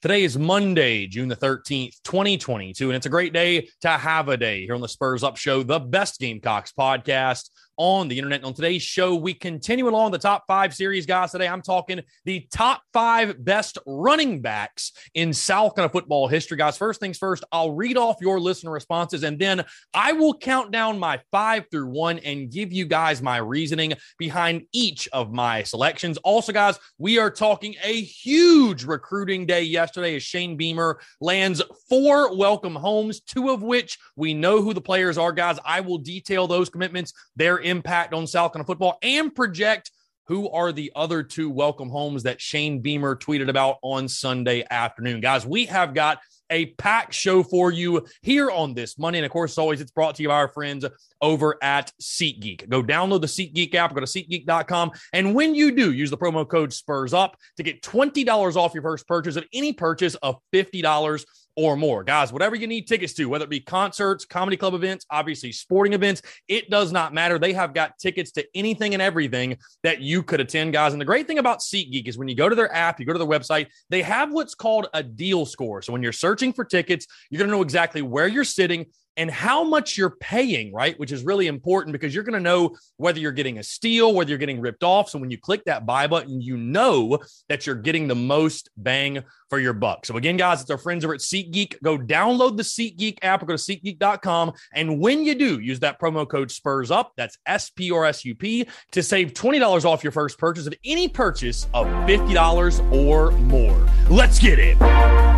Today is Monday, June the 13th, 2022, and it's a great day to have a day here on the Spurs Up Show, the best Gamecocks podcast on the internet. And on today's show, we continue along the top five series, guys. Today, I'm talking the top five best running backs in South Carolina football history, guys. First things first, I'll read off your listener responses, and then I will count down my five through one and give you guys my reasoning behind each of my selections. Also, guys, we are talking a huge recruiting day yesterday as Shane Beamer lands four welcome homes, two of which we know who the players are, guys. I will detail those commitments. Their impact on South Carolina football and project who are the other two welcome homes that Shane Beamer tweeted about on Sunday afternoon. Guys, we have got a packed show for you here on this Monday. And of course, as always, it's brought to you by our friends over at SeatGeek. Go download the SeatGeek app, go to SeatGeek.com. And when you do, use the promo code SPURS UP to get $20 off your first purchase of any purchase of $50 or more. Guys, whatever you need tickets to, whether it be concerts, comedy club events, obviously sporting events, it does not matter. They have got tickets to anything and everything that you could attend, guys. And the great thing about SeatGeek is when you go to their app, you go to their website, they have what's called a deal score. So when you're searching for tickets, you're going to know exactly where you're sitting and how much you're paying, right? Which is really important because you're going to know whether you're getting a steal, whether you're getting ripped off. So when you click that buy button, you know that you're getting the most bang for your buck. So again, guys, it's our friends over at SeatGeek. Go download the SeatGeek app or go to SeatGeek.com. And when you do, use that promo code SPURS UP, that's S P R S U P, to save $20 off your first purchase of any purchase of $50 or more. Let's get it.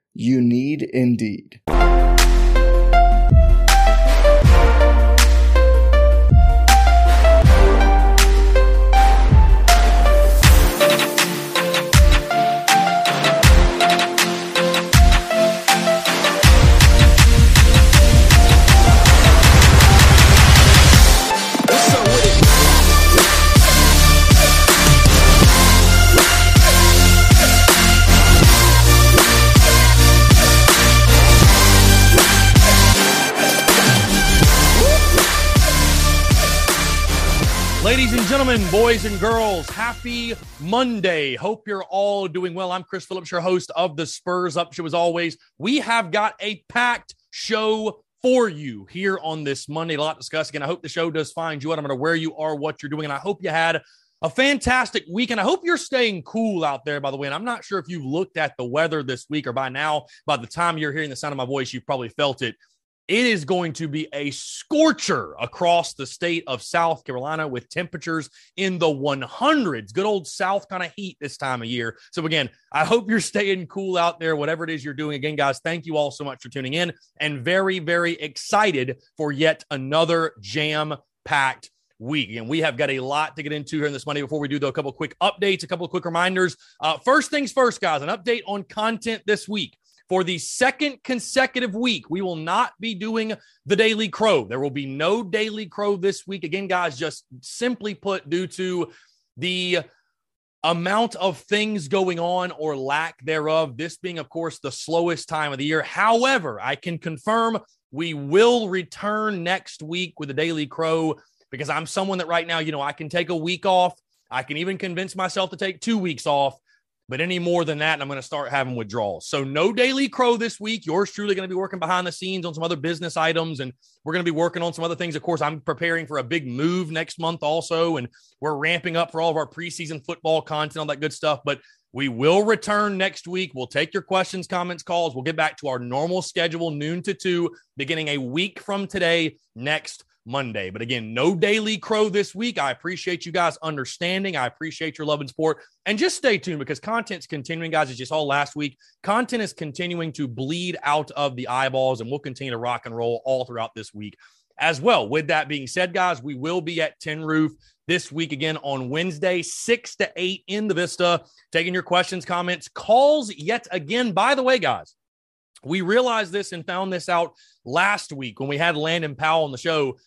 You need Indeed. Boys and girls, happy Monday. Hope you're all doing well. I'm Chris Phillips, your host of the Spurs Up Show. As always, we have got a packed show for you here on this Monday. A lot to discuss. Again, I hope the show does find you out. I'm going to where you are, what you're doing, and I hope you had a fantastic week. And I hope you're staying cool out there, by the way. And I'm not sure if you've looked at the weather this week or by now, by the time you're hearing the sound of my voice, you've probably felt it. It is going to be a scorcher across the state of South Carolina with temperatures in the 100s. Good old South Carolina heat this time of year. So, again, I hope you're staying cool out there, whatever it is you're doing. Again, guys, thank you all so much for tuning in and very, very excited for yet another jam packed week. And we have got a lot to get into here in this Monday. Before we do, though, a couple of quick updates, a couple of quick reminders. Uh, first things first, guys, an update on content this week for the second consecutive week, we will not be doing the Daily Crow. There will be no Daily Crow this week. Again, guys, just simply put, due to the amount of things going on or lack thereof, this being, of course, the slowest time of the year. However, I can confirm we will return next week with the Daily Crow because I'm someone that right now, you know, I can take a week off. I can even convince myself to take two weeks off But any more than that, I'm going to start having withdrawals. So no daily crow this week. Yours truly going to be working behind the scenes on some other business items, and we're going to be working on some other things. Of course, I'm preparing for a big move next month also, and we're ramping up for all of our preseason football content, all that good stuff. But we will return next week. We'll take your questions, comments, calls. We'll get back to our normal schedule, noon to two, beginning a week from today, next Monday. But again, no daily crow this week. I appreciate you guys understanding. I appreciate your love and support. And just stay tuned because content's continuing, guys. As you saw last week, content is continuing to bleed out of the eyeballs, and we'll continue to rock and roll all throughout this week as well. With that being said, guys, we will be at Tin Roof this week again on Wednesday, 6 to 8 in the Vista, taking your questions, comments, calls yet again. By the way, guys, we realized this and found this out last week when we had Landon Powell on the show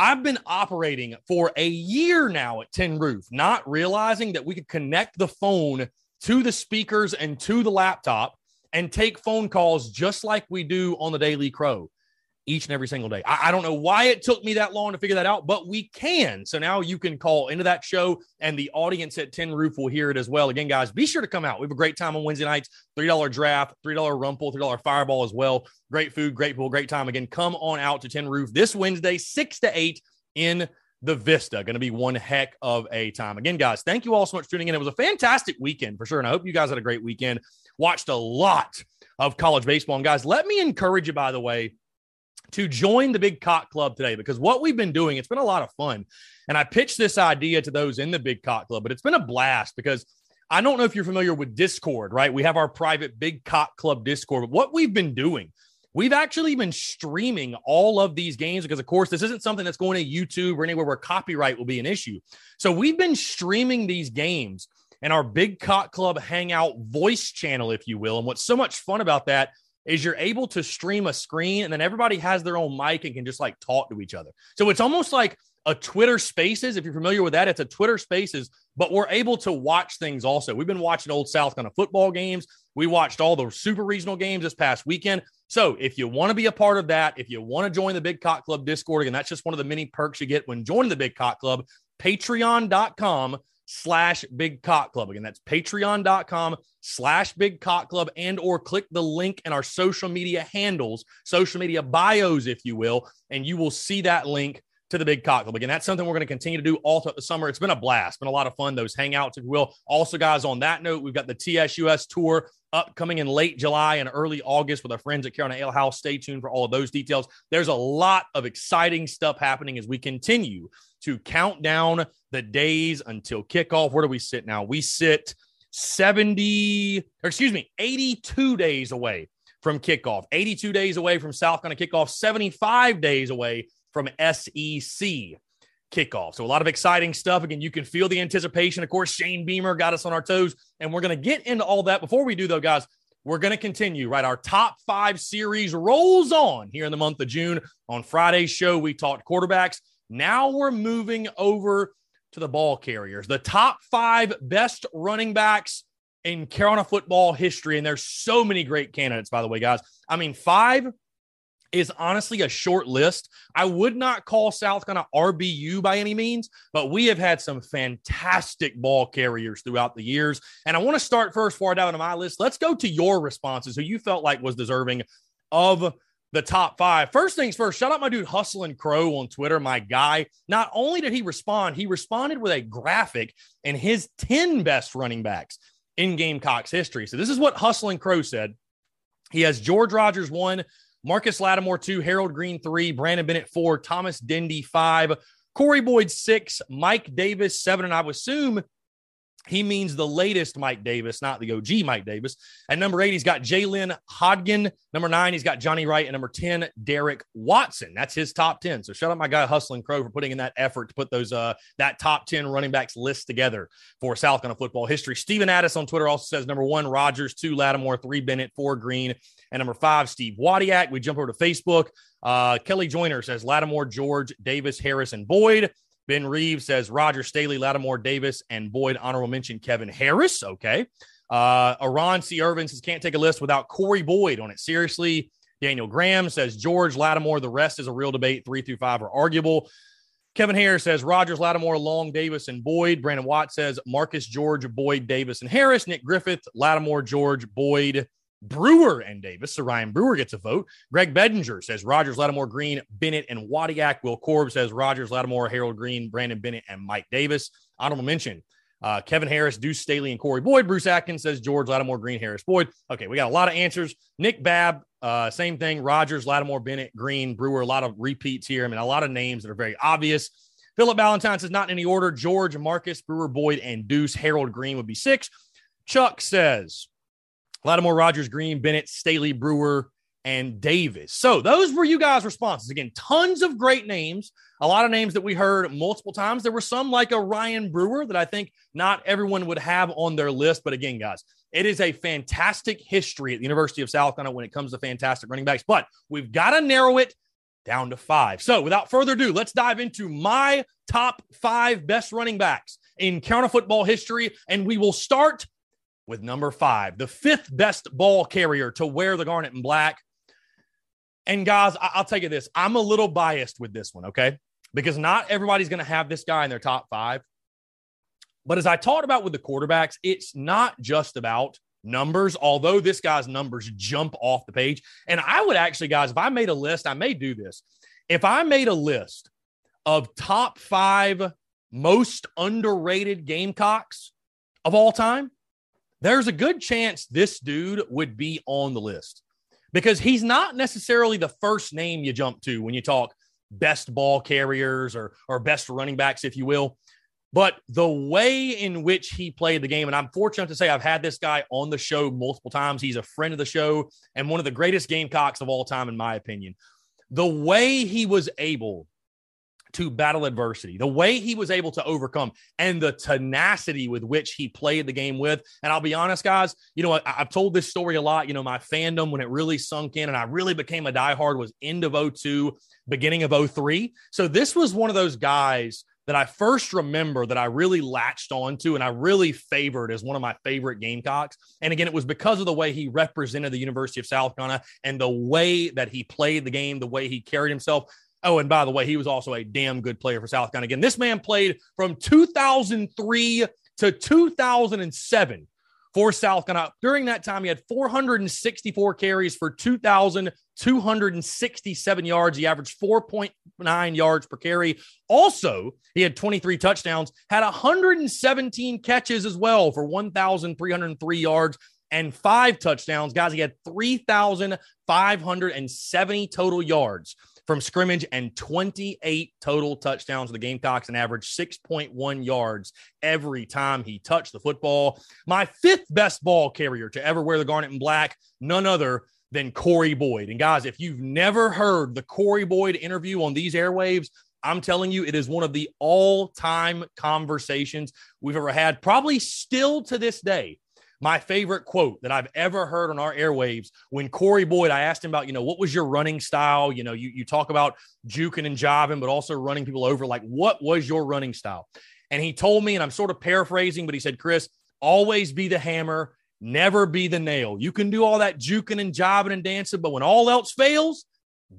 I've been operating for a year now at Tin Roof, not realizing that we could connect the phone to the speakers and to the laptop and take phone calls just like we do on the Daily Crow each and every single day. I, I, don't know why it took me that long to figure that out, but we can. So now you can call into that show, and the audience at Tin Roof will hear it as well. Again, guys, be sure to come out. We have a great time on Wednesday nights. $3 draft, $3 rumple, $3 fireball as well. Great food, great pool, great time. Again, come on out to Tin Roof this Wednesday, 6 to 8 in the Vista. Going to be one heck of a time. Again, guys, thank you all so much for tuning in. It was a fantastic weekend for sure. And I hope you guys had a great weekend. Watched a lot of college baseball. And guys, let me encourage you, by the way, to join the Big Cock Club today because what we've been doing, it's been a lot of fun. And I pitched this idea to those in the Big Cock Club, but it's been a blast because I don't know if you're familiar with Discord, right? We have our private Big Cock Club Discord. But what we've been doing, we've actually been streaming all of these games because, of course, this isn't something that's going to YouTube or anywhere where copyright will be an issue. So we've been streaming these games and our Big Cock Club Hangout voice channel, if you will. And what's so much fun about that is you're able to stream a screen and then everybody has their own mic and can just like talk to each other. So it's almost like a Twitter Spaces. If you're familiar with that, it's a Twitter Spaces, but we're able to watch things also. We've been watching Old South Carolina football games. We watched all the super regional games this past weekend. So if you want to be a part of that, if you want to join the Big Cock Club Discord, again, that's just one of the many perks you get when joining the Big Cock Club, patreon.com slash big cock club. Again that's patreon.com slash big cock club and or click the link in our social media handles social media bios if you will and you will see that link to the big cock club again that's something we're going to continue to do all throughout the summer it's been a blast been a lot of fun those hangouts if you will also guys on that note we've got the TSUS tour upcoming in late July and early August with our friends at Carolina Ale House. Stay tuned for all of those details. There's a lot of exciting stuff happening as we continue to count down the days until kickoff. Where do we sit now? We sit 70, or excuse me, 82 days away from kickoff, 82 days away from South to kickoff, 75 days away from SEC kickoff. So a lot of exciting stuff. Again, you can feel the anticipation. Of course, Shane Beamer got us on our toes, and we're going to get into all that. Before we do, though, guys, we're going to continue, right? Our top five series rolls on here in the month of June. On Friday's show, we talked quarterbacks. Now we're moving over to the ball carriers, the top five best running backs in Carolina football history. And there's so many great candidates, by the way, guys. I mean, five is honestly a short list. I would not call South Carolina RBU by any means, but we have had some fantastic ball carriers throughout the years. And I want to start first I dive into my list. Let's go to your responses, who you felt like was deserving of the top five. First things first, shout out my dude Hustling Crow on Twitter, my guy. Not only did he respond, he responded with a graphic and his 10 best running backs in Gamecocks history. So this is what Hustling Crow said. He has George Rogers one, Marcus Lattimore two, Harold Green three, Brandon Bennett four, Thomas Dendy five, Corey Boyd six, Mike Davis seven, and I would assume he means the latest Mike Davis, not the OG Mike Davis. At number eight, he's got Jalen Hodgin. Number nine, he's got Johnny Wright. And number 10, Derek Watson. That's his top 10. So shout out my guy Hustling Crow for putting in that effort to put those uh that top 10 running backs list together for South Carolina football history. Stephen Addis on Twitter also says number one, Rogers, two, Lattimore, three, Bennett, four, Green, and number five, Steve Wadiak. We jump over to Facebook. Uh, Kelly Joyner says Lattimore, George, Davis, Harris, and Boyd. Ben Reeves says Roger Staley, Lattimore Davis, and Boyd. Honorable mention Kevin Harris. Okay. Uh, Aron C. Irvin says can't take a list without Corey Boyd on it. Seriously. Daniel Graham says George Lattimore. The rest is a real debate. Three through five are arguable. Kevin Harris says Rogers, Lattimore, Long, Davis, and Boyd. Brandon Watt says Marcus, George, Boyd, Davis, and Harris. Nick Griffith, Lattimore, George, Boyd, Brewer, and Davis. So Ryan Brewer gets a vote. Greg Bedinger says Rogers, Lattimore, Green, Bennett, and Wadiak. Will Korb says Rogers, Lattimore, Harold Green, Brandon Bennett, and Mike Davis. Honorable mention. Uh, Kevin Harris, Deuce Staley, and Corey Boyd. Bruce Atkins says George Lattimore, Green, Harris, Boyd. Okay, we got a lot of answers. Nick Babb, uh, same thing. Rogers, Lattimore, Bennett, Green, Brewer. A lot of repeats here. I mean, a lot of names that are very obvious. Philip Valentine says not in any order. George, Marcus, Brewer, Boyd, and Deuce. Harold Green would be six. Chuck says Lattimore, Rogers, Green, Bennett, Staley, Brewer, and Davis. So those were you guys' responses. Again, tons of great names, a lot of names that we heard multiple times. There were some like a Ryan Brewer that I think not everyone would have on their list. But again, guys, it is a fantastic history at the University of South Carolina when it comes to fantastic running backs. But we've got to narrow it down to five. So without further ado, let's dive into my top five best running backs in Carolina football history. And we will start with number five, the fifth best ball carrier to wear the garnet and black. And guys, I- will tell you this I'm a little biased with this one, okay? Because not everybody's going to have this guy in their top five. But as I talked about with the quarterbacks, it's not just about numbers, although this guy's numbers jump off the page. And I would actually, guys, if I made a list, I may do this. If I made a list of top five most underrated Gamecocks of all time, there's a good chance this dude would be on the list because he's not necessarily the first name you jump to when you talk best ball carriers or, or best running backs, if you will. But the way in which he played the game, and I'm fortunate to say I've had this guy on the show multiple times. He's a friend of the show and one of the greatest Gamecocks of all time, in my opinion. The way he was able to battle adversity, the way he was able to overcome, and the tenacity with which he played the game with. And I'll be honest, guys, you know, I, have told this story a lot. You know, my fandom, when it really sunk in and I really became a diehard, was end of 02, beginning of 03. So this was one of those guys that I first remember that I really latched onto and I really favored as one of my favorite Gamecocks. And again, it was because of the way he represented the University of South Carolina and the way that he played the game, the way he carried himself. Oh, and by the way, he was also a damn good player for South Carolina. Again, this man played from 2003 to 2007 for South Carolina. During that time, he had 464 carries for 2,267 yards. He averaged 4.9 yards per carry. Also, he had 23 touchdowns, had 117 catches as well for 1,303 yards and five touchdowns. Guys, he had 3,570 total yards from scrimmage and 28 total touchdowns. The Gamecocks and average 6.1 yards every time he touched the football. My fifth best ball carrier to ever wear the garnet and black, none other than Corey Boyd. And guys, if you've never heard the Corey Boyd interview on these airwaves, I'm telling you, it is one of the all time conversations we've ever had, probably still to this day my favorite quote that I've ever heard on our airwaves when Corey Boyd, I asked him about, you know, what was your running style? You know, you, you talk about juking and jiving, but also running people over. Like, what was your running style? And he told me, and I'm sort of paraphrasing, but he said, Chris, always be the hammer, never be the nail. You can do all that juking and jiving and dancing, but when all else fails,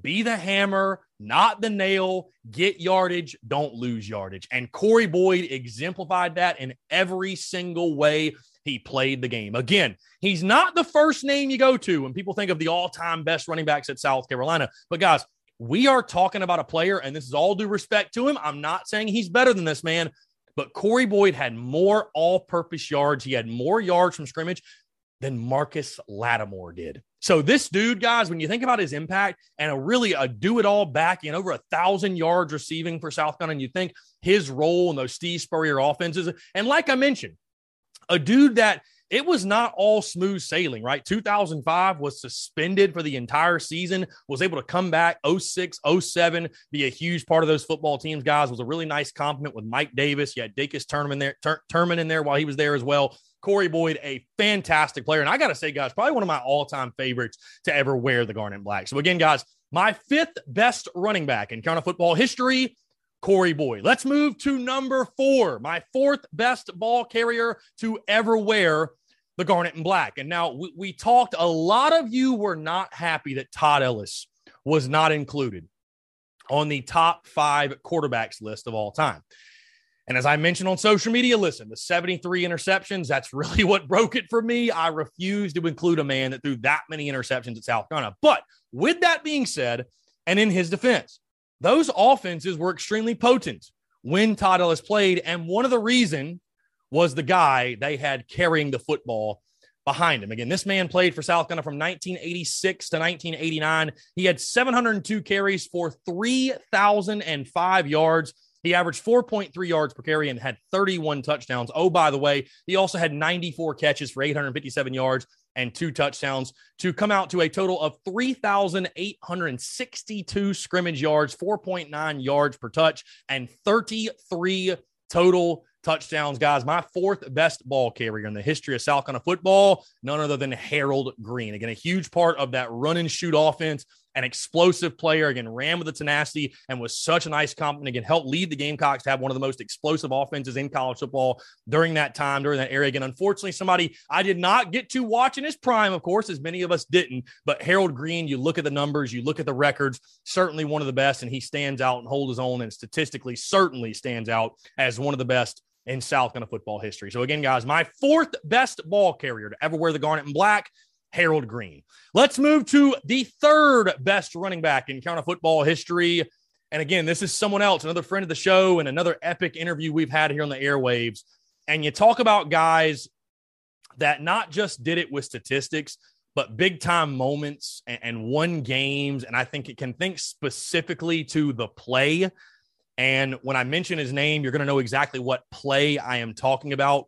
be the hammer, not the nail. Get yardage, don't lose yardage. And Corey Boyd exemplified that in every single way he played the game. Again, he's not the first name you go to when people think of the all time best running backs at South Carolina. But guys, we are talking about a player, and this is all due respect to him. I'm not saying he's better than this man, but Corey Boyd had more all purpose yards. He had more yards from scrimmage than Marcus Lattimore did. So this dude, guys, when you think about his impact and a really a do it all back in over a thousand yards receiving for South Carolina, and you think his role in those Steve Spurrier offenses, and like I mentioned, a dude that it was not all smooth sailing, right? 2005 was suspended for the entire season, was able to come back 06, 07, be a huge part of those football teams, guys. Was a really nice complement with Mike Davis. You had Dacus Turman there, Tur- Turman in there while he was there as well. Corey Boyd, a fantastic player. And I got to say, guys, probably one of my all time favorites to ever wear the garnet black. So, again, guys, my fifth best running back in Carolina football history Corey Boyd. Let's move to number four, my fourth best ball carrier to ever wear the garnet and black. And now we, we, talked, a lot of you were not happy that Todd Ellis was not included. on the top five quarterbacks list of all time. And as I mentioned on social media, listen, the 73 interceptions, that's really what broke it for me. I refuse to include a man that threw that many interceptions at South Carolina. But with that being said, and in his defense, those offenses were extremely potent when Todd Ellis played. And one of the reason was the guy they had carrying the football behind him. Again, this man played for South Carolina from 1986 to 1989. He had 702 carries for 3,005 yards. He averaged 4.3 yards per carry and had 31 touchdowns. Oh, by the way, he also had 94 catches for 857 yards and two touchdowns to come out to a total of 3,862 scrimmage yards, 4.9 yards per touch, and 33 total touchdowns, guys. My fourth best ball carrier in the history of South Carolina football, none other than Harold Green. Again, a huge part of that run and shoot offense an explosive player, again, ran with the tenacity and was such a nice complement. Again, helped lead the Gamecocks to have one of the most explosive offenses in college football during that time, during that area. Again, unfortunately, somebody I did not get to watch in his prime, of course, as many of us didn't. But Harold Green, you look at the numbers, you look at the records, certainly one of the best, and he stands out and holds his own, and statistically, certainly stands out as one of the best in South Carolina football history. So, again, guys, my fourth best ball carrier to ever wear the garnet and black Harold Green. Let's move to the third best running back in Carolina football history. And again, this is someone else, another friend of the show, and another epic interview we've had here on the airwaves. And you talk about guys that not just did it with statistics, but big time moments and, and won games. And I think it can think specifically to the play. And when I mention his name, you're going to know exactly what play I am talking about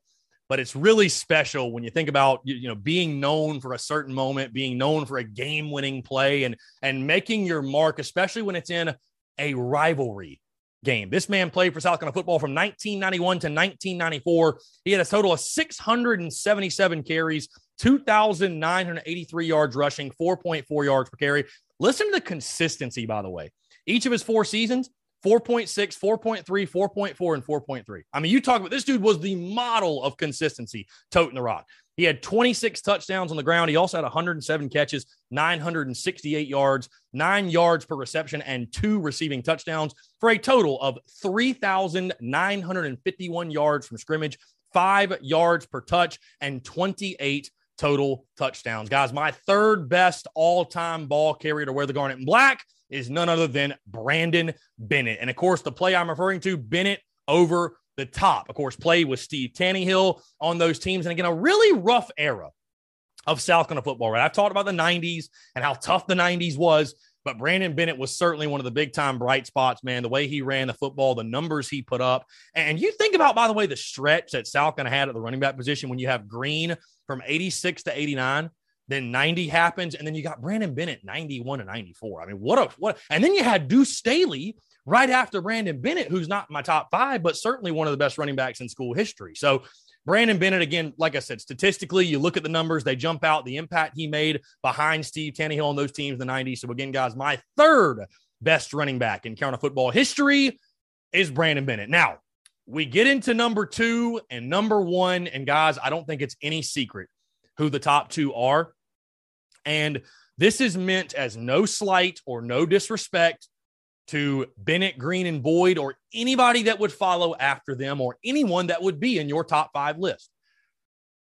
but it's really special when you think about you know being known for a certain moment being known for a game-winning play and and making your mark especially when it's in a rivalry game. This man played for south carolina football from 1991 to 1994 he had a total of 677 carries 2983 yards rushing 4.4 yards per carry. Listen to the consistency by the way. Each of his four seasons 4.6, 4.3, 4.4, and 4.3. I mean, you talk about this dude was the model of consistency toting the rock. He had 26 touchdowns on the ground. He also had 107 catches, 968 yards, nine yards per reception, and two receiving touchdowns for a total of 3,951 yards from scrimmage, five yards per touch, and 28 total touchdowns. Guys, my third best all time ball carrier to wear the garnet in black is none other than Brandon Bennett. And of course, the play I'm referring to, Bennett over the top. Of course, play with Steve Taneyhill on those teams. And again, a really rough era of South Carolina football, right? I've talked about the 90s and how tough the 90s was, but Brandon Bennett was certainly one of the big time bright spots, man. The way he ran the football, the numbers he put up. And you think about, by the way, the stretch that South Carolina had at the running back position when you have Green from 86 to 89. Then 90 happens, and then you got Brandon Bennett 91 and 94. I mean, what a what and then you had Deuce Staley right after Brandon Bennett, who's not my top five, but certainly one of the best running backs in school history. So Brandon Bennett, again, like I said, statistically, you look at the numbers, they jump out, the impact he made behind Steve Taneyhill on those teams in the 90s. So, again, guys, my third best running back in Carolina football history is Brandon Bennett. Now, we get into number two and number one. And, guys, I don't think it's any secret who the top two are. And this is meant as no slight or no disrespect to Bennett, Green, and Boyd, or anybody that would follow after them, or anyone that would be in your top five list.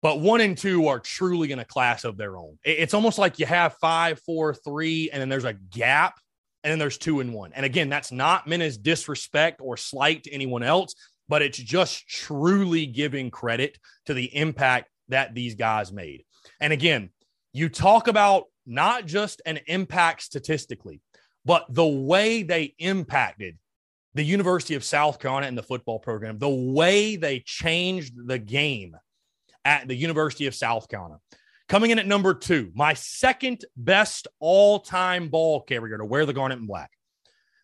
But one and two are truly in a class of their own. It's almost like you have five, four, three, and then there's a gap, and then there's two and one. And again, that's not meant as disrespect or slight to anyone else, but it's just truly giving credit to the impact that these guys made. And again, you talk about not just an impact statistically, but the way they impacted the University of South Carolina and the football program, the way they changed the game at the University of South Carolina. Coming in at number two, my second best all time ball carrier to wear the garnet and black.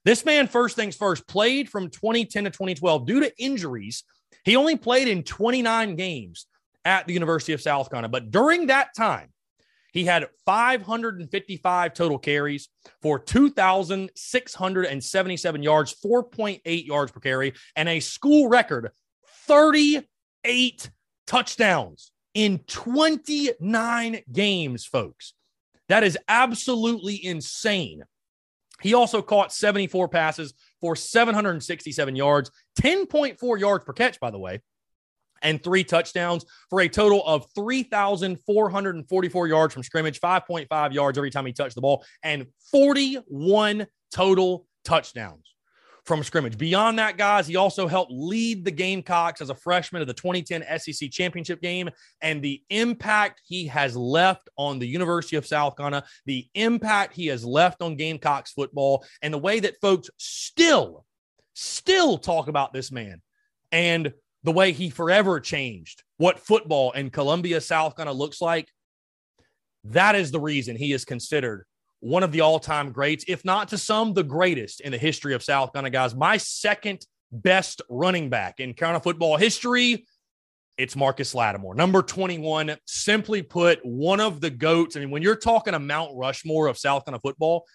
This man, first things first, played from 2010 to 2012 due to injuries. He only played in 29 games at the University of South Carolina. But during that time, he had 555 total carries for 2,677 yards, 4.8 yards per carry, and a school record 38 touchdowns in 29 games, folks. That is absolutely insane. He also caught 74 passes for 767 yards, 10.4 yards per catch, by the way, and three touchdowns for a total of 3,444 yards from scrimmage, 5.5 yards every time he touched the ball, and 41 total touchdowns from scrimmage. Beyond that, guys, he also helped lead the Gamecocks as a freshman of the 2010 SEC championship game. And the impact he has left on the University of South Carolina, the impact he has left on Gamecocks football, and the way that folks still, still talk about this man and the way he forever changed what football in Columbia, South Carolina looks like. That is the reason he is considered one of the all time greats, if not to some, the greatest in the history of South Carolina, guys. My second best running back in Carolina football history. It's Marcus Lattimore, number 21. Simply put, one of the GOATs. I mean, when you're talking a Mount Rushmore of South Carolina football,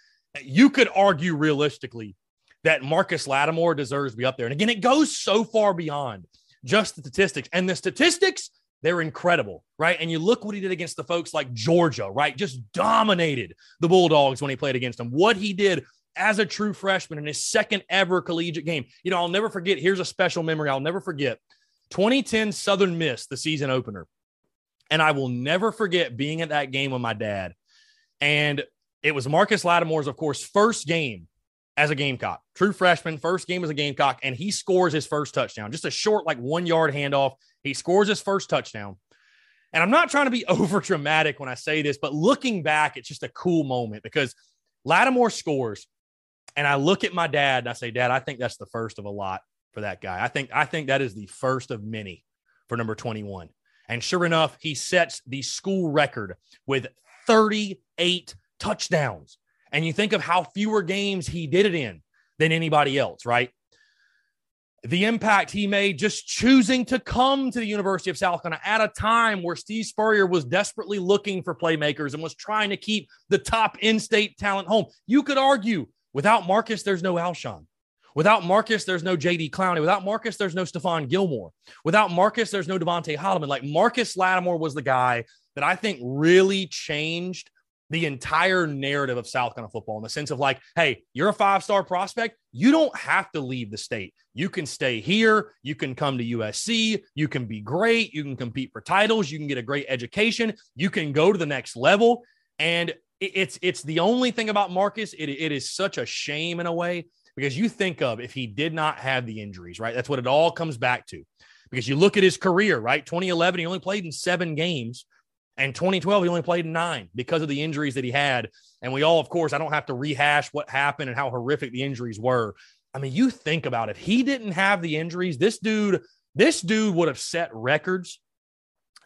you could argue realistically that Marcus Lattimore deserves to be up there. And again, it goes so far beyond just the statistics. And the statistics they're incredible, right? And you look what he did against the folks like Georgia, right? Just dominated the Bulldogs when he played against them. What he did as a true freshman in his second ever collegiate game. You know, I'll never forget. Here's a special memory I'll never forget 2010 Southern Miss, the season opener. And I will never forget being at that game with my dad. And it was Marcus Lattimore's, of course, first game as a Gamecock, true freshman, first game as a Gamecock, and he scores his first touchdown. Just a short, like one yard handoff. He scores his first touchdown. And I'm not trying to be over dramatic when I say this, but looking back, it's just a cool moment because Lattimore scores. And I look at my dad and I say, Dad, I think that's the first of a lot for that guy. I think I think that is the first of many for number 21. And sure enough, he sets the school record with 38 touchdowns. And you think of how fewer games he did it in than anybody else, right? the impact he made just choosing to come to the University of South Carolina at a time where Steve Spurrier was desperately looking for playmakers and was trying to keep the top in state talent home. You could argue without Marcus, there's no Alshon. Without Marcus, there's no JD Clowney. Without Marcus, there's no Stephon Gilmore. Without Marcus, there's no DeVonte Holloman. Like Marcus Lattimore was the guy that I think really changed the entire narrative of South Carolina football in the sense of like, hey, you're a five star prospect. You don't have to leave the state. You can stay here. You can come to USC. You can be great. You can compete for titles. You can get a great education. You can go to the next level. And it's it's the only thing about Marcus. It, it is such a shame in a way because you think of if he did not have the injuries, right? That's what it all comes back to. Because you look at his career, right? 2011, he only played in seven games. And 2012, he only played nine because of the injuries that he had. And we all, of course, I don't have to rehash what happened and how horrific the injuries were. I mean, you think about it. He didn't have the injuries. This dude, this dude would have set records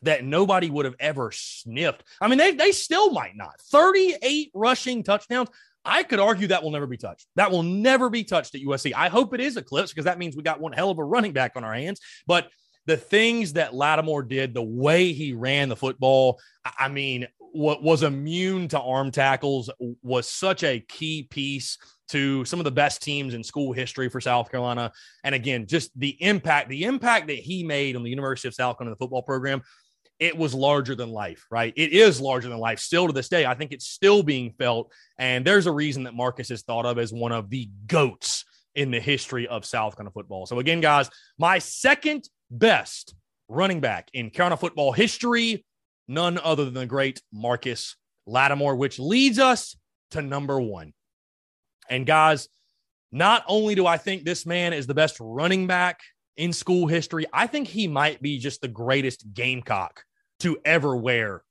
that nobody would have ever sniffed. I mean, they, they still might not. 38 rushing touchdowns. I could argue that will never be touched. That will never be touched at USC. I hope it is eclipsed because that means we got one hell of a running back on our hands. But the things that Lattimore did, the way he ran the football, I mean, what was immune to arm tackles was such a key piece to some of the best teams in school history for South Carolina. And again, just the impact, the impact that he made on the University of South Carolina football program, it was larger than life, right? It is larger than life still to this day. I think it's still being felt. And there's a reason that Marcus is thought of as one of the GOATs in the history of South Carolina football. So again, guys, my second best running back in Carolina football history, none other than the great Marcus Lattimore, which leads us to number one. And guys, not only do I think this man is the best running back in school history, I think he might be just the greatest Gamecock to ever wear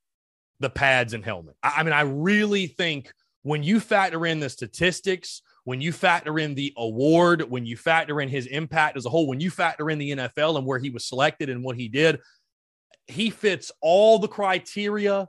the pads and helmet. I, mean, I really think when you factor in the statistics, when you factor in the award, when you factor in his impact as a whole, when you factor in the NFL and where he was selected and what he did, he fits all the criteria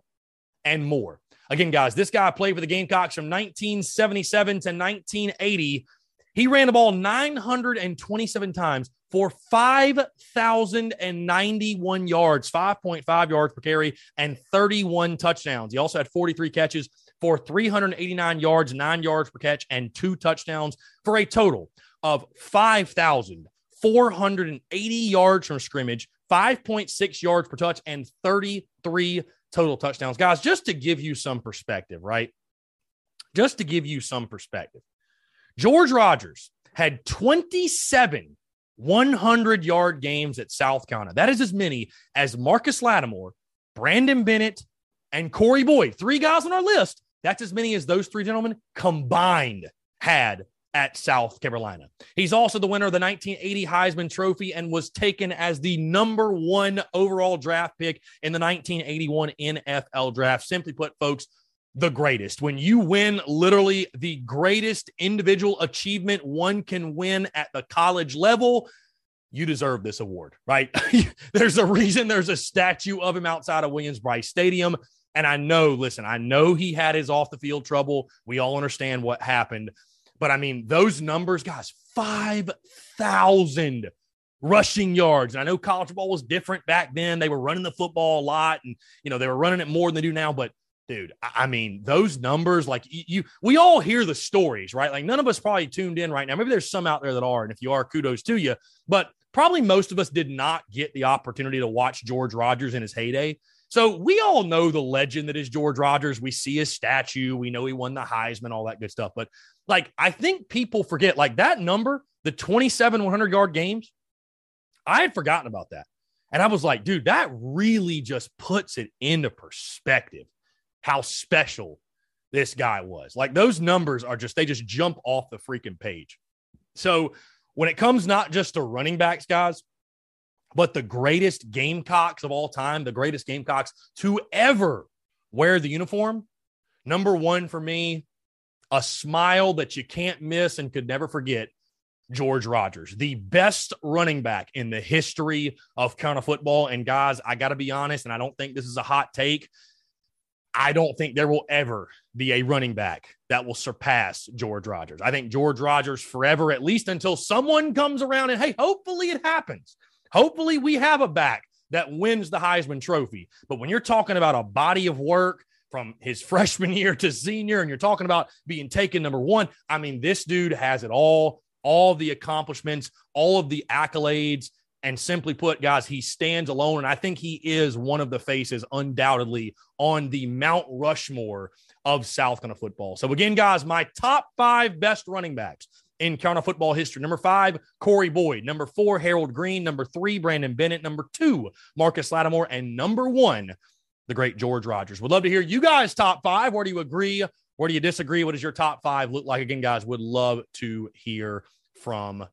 and more. Again, guys, this guy played for the Gamecocks from 1977 to 1980. He ran the ball 927 times for 5,091 yards, 5.5 yards per carry, and 31 touchdowns. He also had 43 catches for 389 yards, nine yards per catch, and two touchdowns for a total of 5,480 yards from scrimmage, 5.6 yards per touch, and 33 total touchdowns. Guys, just to give you some perspective, right? Just to give you some perspective. George Rogers had 27 100 yard games at South Carolina. That is as many as Marcus Lattimore, Brandon Bennett, and Corey Boyd. Three guys on our list. That's as many as those three gentlemen combined had at South Carolina. He's also the winner of the 1980 Heisman Trophy and was taken as the number one overall draft pick in the 1981 NFL draft. Simply put, folks, the greatest. When you win literally the greatest individual achievement one can win at the college level, you deserve this award, right? there's a reason there's a statue of him outside of Williams-Brice Stadium. And I know, listen, I know he had his off the field trouble. We all understand what happened. But I mean, those numbers, guys, 5,000 rushing yards. And I know college football was different back then. They were running the football a lot and, you know, they were running it more than they do now. But dude, I mean, those numbers, like you, we all hear the stories, right? Like none of us probably tuned in right now. Maybe there's some out there that are, and if you are, kudos to you. But probably most of us did not get the opportunity to watch George Rogers in his heyday. So we all know the legend that is George Rogers. We see his statue. We know he won the Heisman, all that good stuff. But like, I think people forget like that number, the 27 100 yard games. I had forgotten about that. And I was like, dude, that really just puts it into perspective how special this guy was. Like those numbers are just, they just jump off the freaking page. So when it comes not just to running backs, guys, but the greatest Gamecocks of all time, the greatest Gamecocks to ever wear the uniform, number one for me, a smile that you can't miss and could never forget. George Rogers, the best running back in the history of Carolina football. And guys, I got to be honest, and I don't think this is a hot take. I don't think there will ever be a running back that will surpass George Rogers. I think George Rogers forever, at least until someone comes around and hey, hopefully it happens. Hopefully we have a back that wins the Heisman Trophy. But when you're talking about a body of work from his freshman year to senior, and you're talking about being taken number one, I mean, this dude has it all, all the accomplishments, all of the accolades. And simply put, guys, he stands alone. And I think he is one of the faces, undoubtedly, on the Mount Rushmore of South Carolina football. So, again, guys, my top five best running backs in Carolina football history. Number five, Corey Boyd. Number four, Harold Green. Number three, Brandon Bennett. Number two, Marcus Lattimore. And number one, the great George Rogers. Would love to hear you guys' top five. Where do you agree? Where do you disagree? What does your top five look like? Again, guys, would love to hear from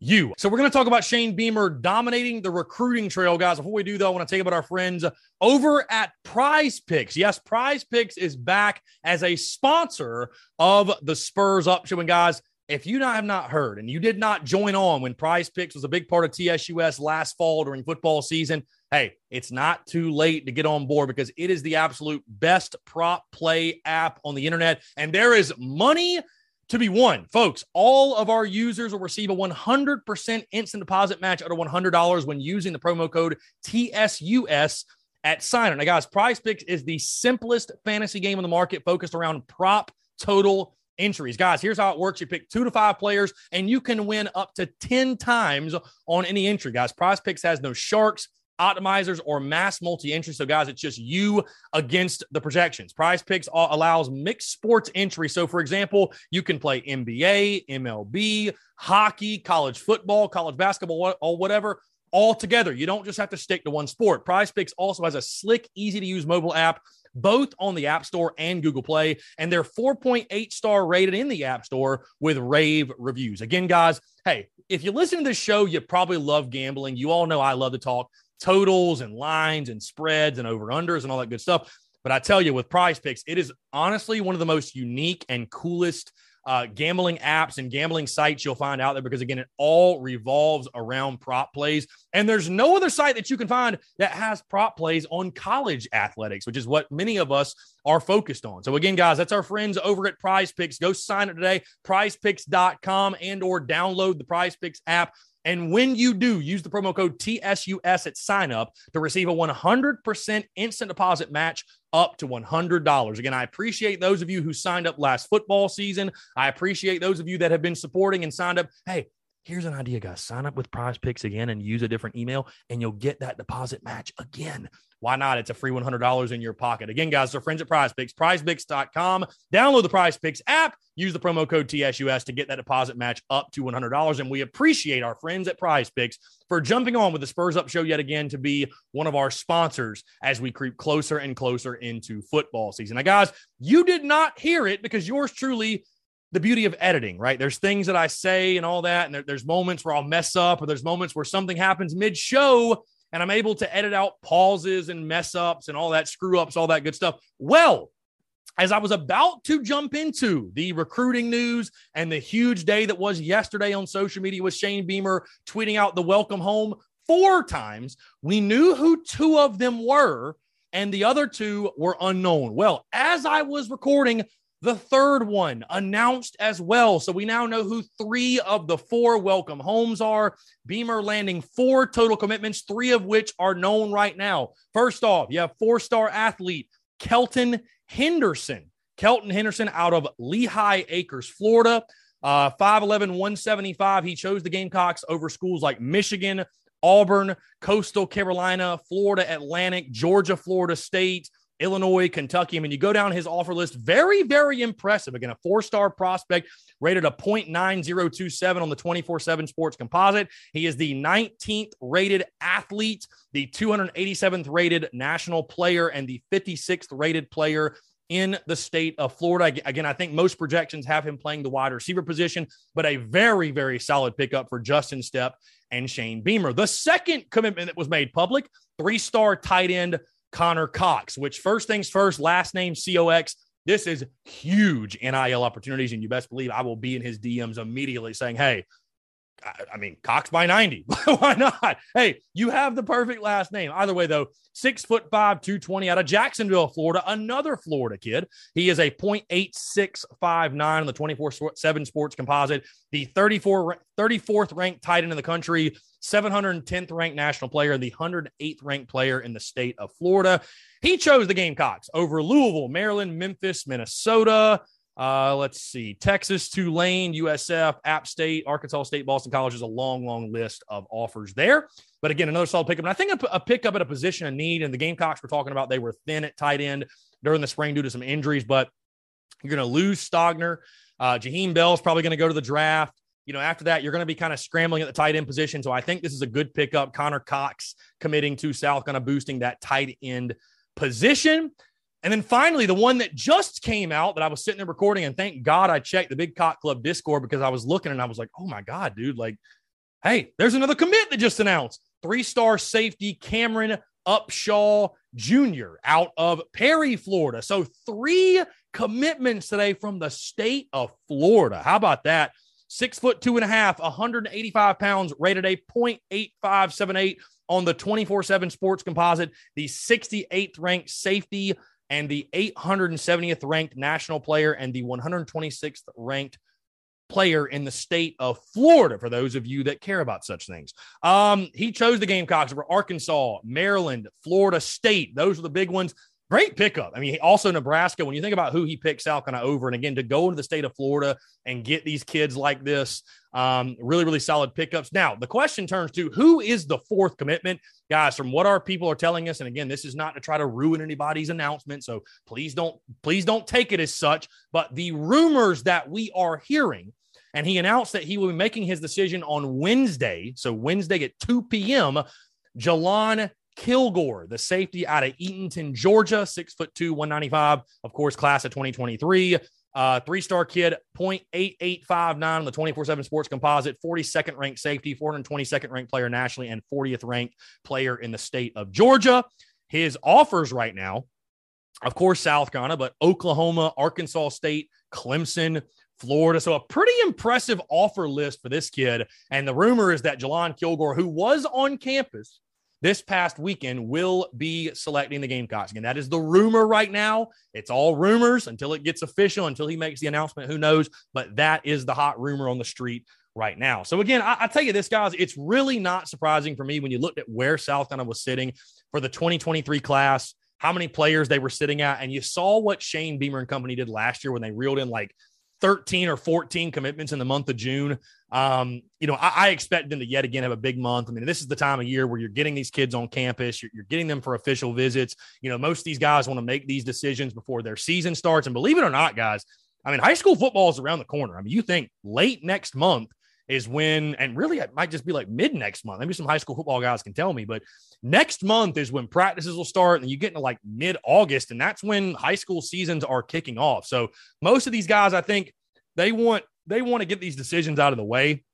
you. So we're going to talk about Shane Beamer dominating the recruiting trail, guys. Before we do, though, I want to tell you about our friends over at Prize Picks. Yes, Prize Picks is back as a sponsor of the Spurs Up Show. And guys, if you not, have not heard and you did not join on when Prize Picks was a big part of TSUS last fall during football season, hey, it's not too late to get on board because it is the absolute best prop play app on the internet. And there is money to be won. Folks, all of our users will receive a 100% instant deposit match out of $100 when using the promo code TSUS at sign on. Now, guys, Prize Picks is the simplest fantasy game in the market focused around prop total entries. Guys, here's how it works. You pick two to five players and you can win up to 10 times on any entry. Guys, Prize Picks has no sharks optimizers, or mass multi entry. So, guys, it's just you against the projections. Prize Picks allows mixed sports entry. So, for example, you can play NBA, MLB, hockey, college football, college basketball, or whatever all together. You don't just have to stick to one sport. Prize Picks also has a slick, easy to use mobile app both on the App Store and Google Play, and they're 4.8 star rated in the App Store with rave reviews. Again, guys, hey, if you listen to this show, you probably love gambling. You all know I love to talk totals and lines and spreads and over unders and all that good stuff. But I tell you, with prize picks, it is honestly one of the most unique and coolest uh, gambling apps and gambling sites you'll find out there because, again, it all revolves around prop plays. And there's no other site that you can find that has prop plays on college athletics, which is what many of us are focused on. So, again, guys, that's our friends over at Prize Picks. Go sign up today, prizepicks.com and or download the Prize Picks app. And when you do, use the promo code TSUS at sign up to receive a 100% instant deposit match up to $100. Again, I appreciate those of you who signed up last football season. I appreciate those of you that have been supporting and signed up. Hey, Here's an idea, guys. Sign up with Prize Picks again and use a different email, and you'll get that deposit match again. Why not? It's a free $100 in your pocket. Again, guys, they're friends at Prize Picks, prizepicks.com. Download the Prize Picks app. Use the promo code TSUS to get that deposit match up to $100. And we appreciate our friends at Prize Picks for jumping on with the Spurs Up Show yet again to be one of our sponsors as we creep closer and closer into football season. Now, guys, you did not hear it because yours truly the beauty of editing, right? There's things that I say and all that, and there, there's moments where I'll mess up, or there's moments where something happens mid show, and I'm able to edit out pauses and mess ups and all that screw ups, all that good stuff. Well, as I was about to jump into the recruiting news and the huge day that was yesterday on social media with Shane Beamer tweeting out the welcome home four times, we knew who two of them were, and the other two were unknown. Well, as I was recording, the third one announced as well. So we now know who three of the four welcome homes are. Beamer landing four total commitments, three of which are known right now. First off, you have four star athlete Kelton Henderson. Kelton Henderson out of Lehigh Acres, Florida. Uh, 5'11, 175. He chose the Gamecocks over schools like Michigan, Auburn, Coastal Carolina, Florida Atlantic, Georgia, Florida State, Illinois, Kentucky. I mean, you go down his offer list, very, very impressive. Again, a four star prospect rated a 0.9027 on the 24 7 sports composite. He is the 19th rated athlete, the 287th rated national player, and the 56th rated player in the state of Florida. Again, I think most projections have him playing the wide receiver position, but a very, very solid pickup for Justin Stepp and Shane Beamer. The second commitment that was made public, three star tight end Connor Cox, which first things first, last name COX. This is huge NIL opportunities. And you best believe I will be in his DMs immediately saying, Hey, I, mean, Cox by 90. Why not? Hey, you have the perfect last name. Either way, though, six foot five, 220 out of Jacksonville, Florida, another Florida kid. He is a 0.8659 on the 24 7 sports composite, the 34, 34th ranked tight end in the country, 710th ranked national player, the 108th ranked player in the state of Florida. He chose the Gamecocks over Louisville, Maryland, Memphis, Minnesota. Uh, let's see, Texas, Tulane, USF, App State, Arkansas State, Boston College is a long, long list of offers there. But again, another solid pickup. And I think a, a pickup at a position of need. And the Gamecocks we're talking about, they were thin at tight end during the spring due to some injuries, but you're going to lose Stogner. Uh, Jaheim is probably going to go to the draft you know, after that, you're going to be kind of scrambling at the tight end position. So I think this is a good pickup. Connor Cox committing to South, kind of boosting that tight end position. And then finally, the one that just came out that I was sitting there recording, and thank God I checked the Big Cock Club Discord because I was looking and I was like, oh my God, dude, like, hey, there's another commit that just announced. Three star safety Cameron Upshaw Jr. out of Perry, Florida. So three commitments today from the state of Florida. How about that? six foot two and a half, 185 pounds, rated a 0.8578 on the 24 7 sports composite, the 68th ranked safety and the 870th ranked national player and the 126th ranked player in the state of Florida, for those of you that care about such things. Um, he chose the Gamecocks over Arkansas, Maryland, Florida State. Those are the big ones. Great pickup. I mean, also Nebraska, when you think about who he picks out kind of over, and again, to go into the state of Florida and get these kids like this, um, really, really solid pickups. Now, the question turns to who is the fourth commitment? Guys, from what our people are telling us, and again, this is not to try to ruin anybody's announcement. So please don't, please don't take it as such. But the rumors that we are hearing, and he announced that he will be making his decision on Wednesday. So Wednesday at 2 p.m. Jalon Kilgore, the safety out of Eatonton, Georgia, six foot two, 195, of course, class of 2023. Uh, three star kid, 0.8859 on the 24 7 sports composite, 42nd ranked safety, 422nd ranked player nationally, and 40th ranked player in the state of Georgia. His offers right now, of course, South Carolina, but Oklahoma, Arkansas State, Clemson, Florida. So a pretty impressive offer list for this kid. And the rumor is that Jalon Kilgore, who was on campus this past weekend will be selecting the Gamecocks. Again, that is the rumor right now. It's all rumors until it gets official, until he makes the announcement. Who knows? But that is the hot rumor on the street right now. So again, I, I tell you this, guys, it's really not surprising for me when you looked at where South Carolina was sitting for the 2023 class, how many players they were sitting at, and you saw what Shane Beamer and company did last year when they reeled in like 13 or 14 commitments in the month of June. Um, you know, I, I, expect them to yet again have a big month. I mean, this is the time of year where you're getting these kids on campus, you're, you're getting them for official visits. You know, most of these guys want to make these decisions before their season starts. And believe it or not, guys, I mean, high school football is around the corner. I mean, you think late next month is when, and really it might just be like mid next month. Maybe some high school football guys can tell me, but next month is when practices will start and you get into like mid August, and that's when high school seasons are kicking off. So most of these guys, I think they want they want to get these decisions out of the way,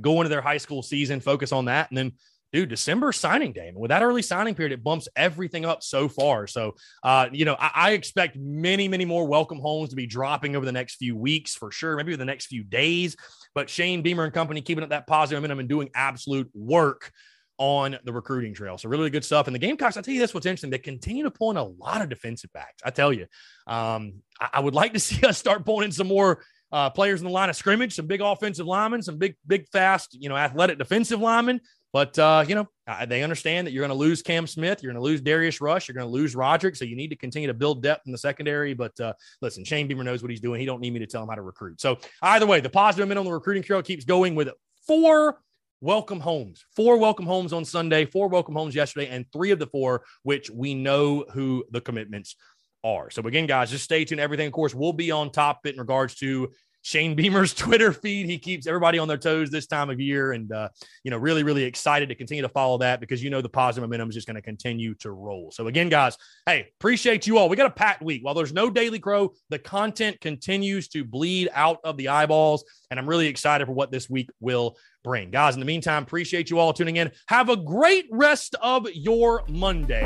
go into their high school season, focus on that, and then dude, December signing day. And with that early signing period, it bumps everything up so far. So, uh, you know, I, I, expect many, many more welcome homes to be dropping over the next few weeks for sure, maybe the next few days. But Shane Beamer and company keeping up that positive momentum and doing absolute work on the recruiting trail. So really good stuff. And the Gamecocks, I tell you this, what's interesting, they continue to pull in a lot of defensive backs. I tell you, um, I, I would like to see us start pulling in some more uh, players in the line of scrimmage, some big offensive linemen, some big, big, fast, you know, athletic defensive linemen. But uh, you know, they understand that you're going to lose Cam Smith, you're going to lose Darius Rush, you're going to lose Roderick, so you need to continue to build depth in the secondary. But uh, listen, Shane Beamer knows what he's doing. He don't need me to tell him how to recruit. So either way, the positive momentum on the recruiting trail keeps going with four welcome homes, four welcome homes on Sunday, four welcome homes yesterday, and three of the four, which we know who the commitments are. So again, guys, just stay tuned. Everything, of course, will be on top in regards to Shane Beamer's Twitter feed. He keeps everybody on their toes this time of year. And, uh, you know, really, really excited to continue to follow that because you know the positive momentum is just going to continue to roll. So, again, guys, hey, appreciate you all. We got a packed week. While there's no Daily Crow, the content continues to bleed out of the eyeballs. And I'm really excited for what this week will bring. Guys, in the meantime, appreciate you all tuning in. Have a great rest of your Monday,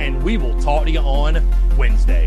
and we will talk to you on Wednesday.